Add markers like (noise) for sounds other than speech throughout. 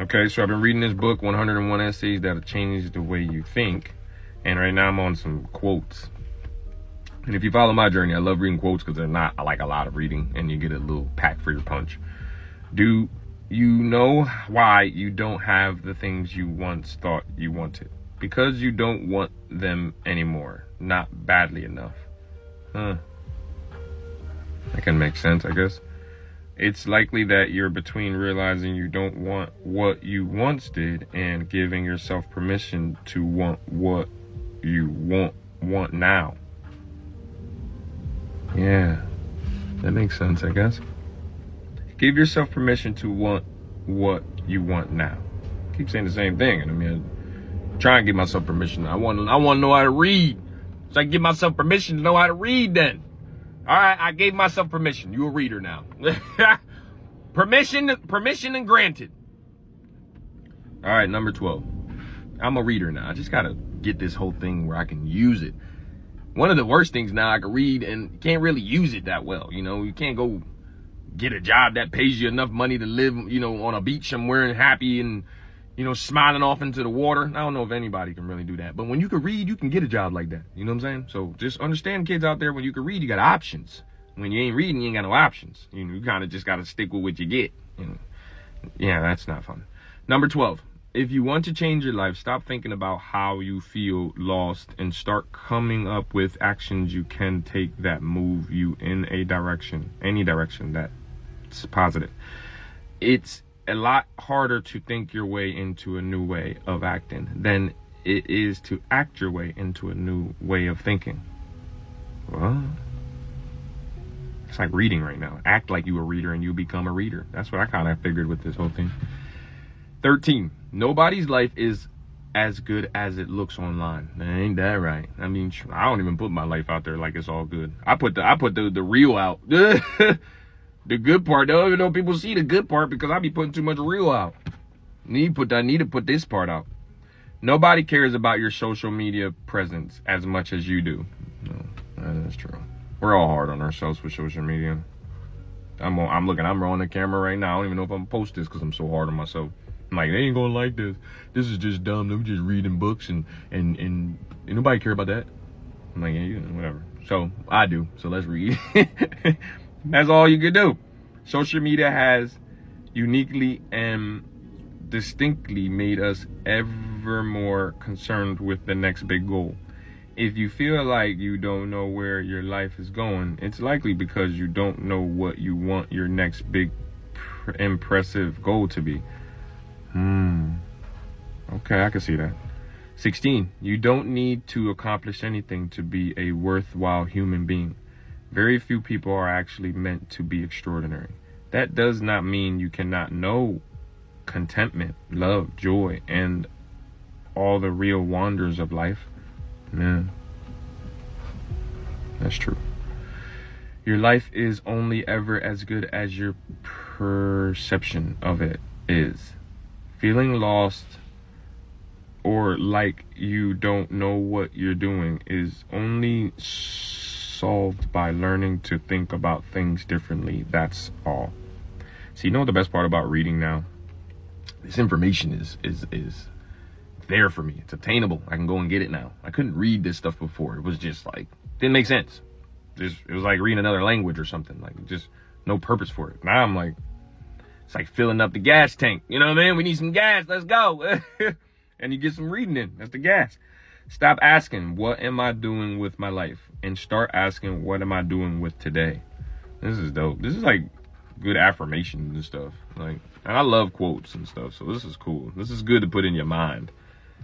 Okay, so I've been reading this book, 101 Essays That'll Change the Way You Think. And right now I'm on some quotes. And if you follow my journey, I love reading quotes because they're not I like a lot of reading and you get a little pack for your punch. Do you know why you don't have the things you once thought you wanted? Because you don't want them anymore. Not badly enough. Huh. That can make sense, I guess. It's likely that you're between realizing you don't want what you once did and giving yourself permission to want what you want want now. Yeah. That makes sense, I guess. Give yourself permission to want what you want now. I keep saying the same thing, and I mean, try and give myself permission. I want, I want to know how to read, so I give myself permission to know how to read. Then, all right, I gave myself permission. You a reader now. (laughs) permission, permission, and granted. All right, number twelve. I'm a reader now. I just gotta get this whole thing where I can use it. One of the worst things now I can read and can't really use it that well. You know, you can't go get a job that pays you enough money to live, you know, on a beach somewhere and happy and, you know, smiling off into the water. I don't know if anybody can really do that. But when you can read, you can get a job like that. You know what I'm saying? So just understand kids out there, when you can read, you got options. When you ain't reading, you ain't got no options. You know, you kind of just got to stick with what you get. You know? Yeah, that's not fun. Number 12. If you want to change your life, stop thinking about how you feel lost and start coming up with actions you can take that move you in a direction, any direction that's positive. It's a lot harder to think your way into a new way of acting than it is to act your way into a new way of thinking. Well, it's like reading right now. Act like you a reader and you become a reader. That's what I kind of figured with this whole thing. 13. Nobody's life is as good as it looks online. Ain't that right? I mean, I don't even put my life out there like it's all good. I put the I put the the real out. (laughs) the good part. Don't even know people see the good part because I be putting too much real out. Need put I need to put this part out. Nobody cares about your social media presence as much as you do. No, that is true. We're all hard on ourselves with social media. I'm on, I'm looking. I'm on the camera right now. I don't even know if I'm post this because I'm so hard on myself. I'm like, they ain't gonna like this. This is just dumb. They're just reading books and and and, and nobody care about that. I'm like, yeah, whatever. So I do. So let's read. (laughs) That's all you can do. Social media has uniquely and distinctly made us ever more concerned with the next big goal. If you feel like you don't know where your life is going, it's likely because you don't know what you want your next big impressive goal to be. Hmm. Okay, I can see that. 16. You don't need to accomplish anything to be a worthwhile human being. Very few people are actually meant to be extraordinary. That does not mean you cannot know contentment, love, joy, and all the real wonders of life. Man, that's true. Your life is only ever as good as your perception of it is. Feeling lost or like you don't know what you're doing is only solved by learning to think about things differently. That's all. So you know the best part about reading now? This information is is is there for me. It's obtainable. I can go and get it now. I couldn't read this stuff before. It was just like didn't make sense. Just it was like reading another language or something. Like just no purpose for it. Now I'm like it's like filling up the gas tank. You know what I mean? We need some gas. Let's go. (laughs) and you get some reading in. That's the gas. Stop asking, what am I doing with my life? And start asking, what am I doing with today? This is dope. This is like good affirmations and stuff. Like, and I love quotes and stuff. So this is cool. This is good to put in your mind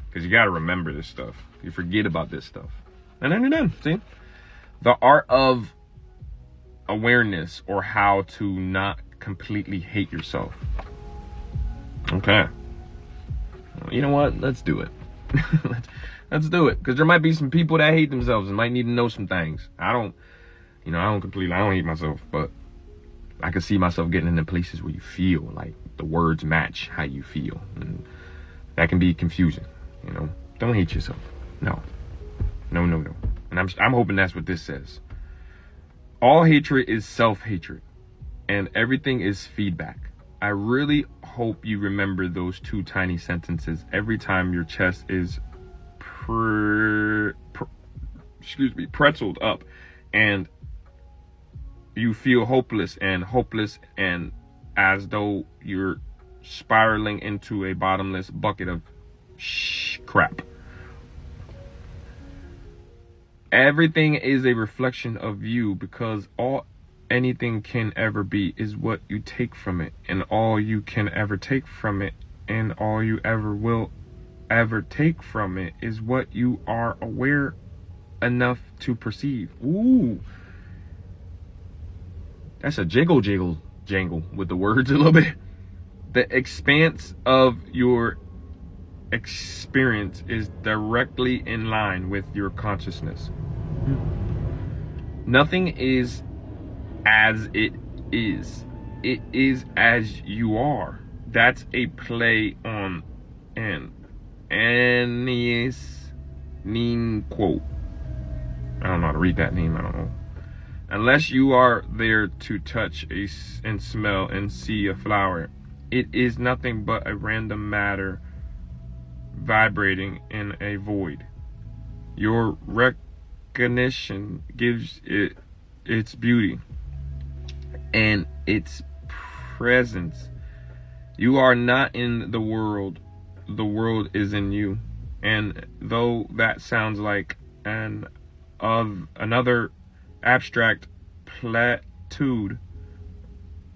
because you got to remember this stuff. You forget about this stuff. And then you're done. See? The art of awareness or how to not completely hate yourself. Okay. You know what? Let's do it. (laughs) Let's do it. Because there might be some people that hate themselves and might need to know some things. I don't, you know, I don't completely, I don't hate myself, but I can see myself getting into places where you feel like the words match how you feel. And that can be confusing, you know. Don't hate yourself. No. No, no, no. And I'm, I'm hoping that's what this says. All hatred is self hatred, and everything is feedback. I really hope you remember those two tiny sentences every time your chest is pre- pre- excuse me, pretzeled up and you feel hopeless and hopeless and as though you're spiraling into a bottomless bucket of shh crap. Everything is a reflection of you because all anything can ever be is what you take from it, and all you can ever take from it, and all you ever will ever take from it is what you are aware enough to perceive. Ooh. That's a jiggle jiggle jangle with the words (laughs) a little bit. The expanse of your experience is directly in line with your consciousness. Nothing is as it is. It is as you are. That's a play on an Annius Nin quote. I don't know how to read that name. I don't know. Unless you are there to touch a, and smell and see a flower, it is nothing but a random matter vibrating in a void. Your recognition gives it its beauty and its presence. You are not in the world, the world is in you. And though that sounds like an of another abstract platitude,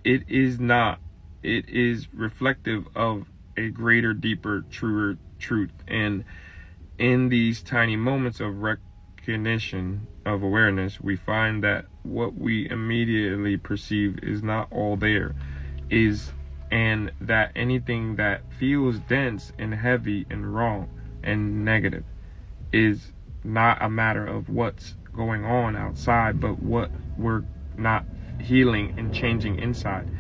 it is not. It is reflective of a greater, deeper, truer truth. And in these tiny moments of recognition, of awareness, we find that what we immediately perceive is not all there, is and that anything that feels dense and heavy and wrong and negative is not a matter of what's going on outside, but what we're not healing and changing inside.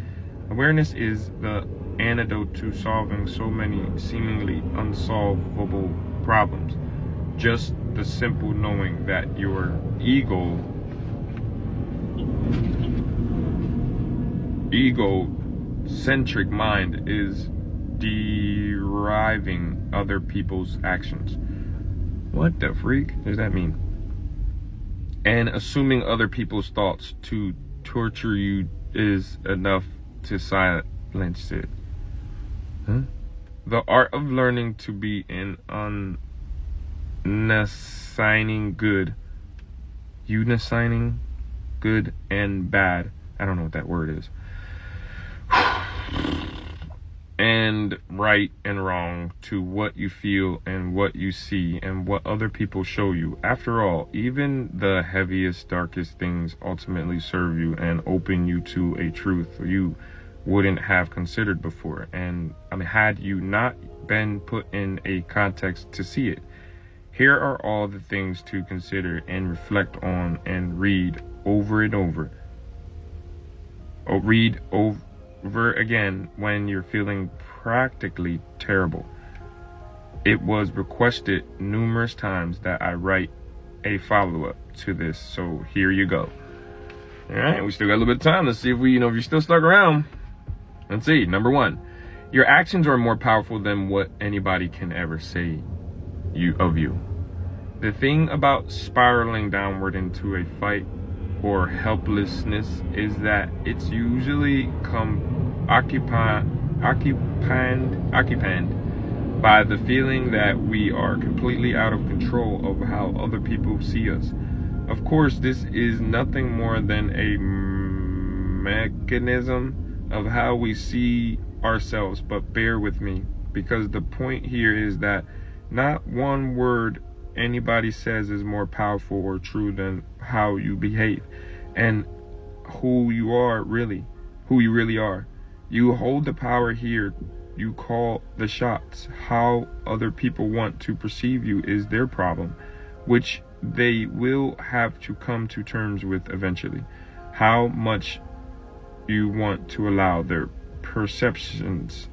Awareness is the antidote to solving so many seemingly unsolvable problems. Just the simple knowing that your ego ego centric mind is deriving other people's actions. What the freak does that mean? And assuming other people's thoughts to torture you is enough to silence it. Huh? The art of learning to be an unassigning good, unassigning good and bad. I don't know what that word is right and wrong to what you feel and what you see and what other people show you. After all, even the heaviest, darkest things ultimately serve you and open you to a truth you wouldn't have considered before. And I mean, had you not been put in a context to see it, here are all the things to consider and reflect on and read over and over. Oh, read over again when you're feeling practically terrible. It was requested numerous times that I write a follow up to this, so here you go. All right, we still got a little bit of time. Let's see if we, you know, if you're still stuck around. Let's see. Number one, your actions are more powerful than what anybody can ever say you of you. The thing about spiraling downward into a fight or helplessness is that it's usually come occupied occupied occupied by the feeling that we are completely out of control of how other people see us. Of course, this is nothing more than a mechanism of how we see ourselves, but bear with me because the point here is that not one word anybody says is more powerful or true than how you behave and who you are really, who you really are. You hold the power here. You call the shots. How other people want to perceive you is their problem, which they will have to come to terms with eventually. How much you want to allow their perceptions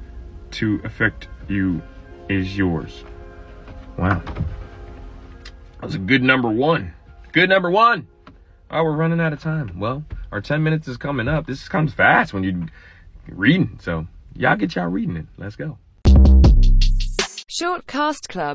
to affect you is yours. Wow. That's a good number one. Good number one. Oh, we're running out of time. Well, our 10 minutes is coming up. This comes fast when you're reading. So y'all get y'all reading it. Let's go. Shortcast Club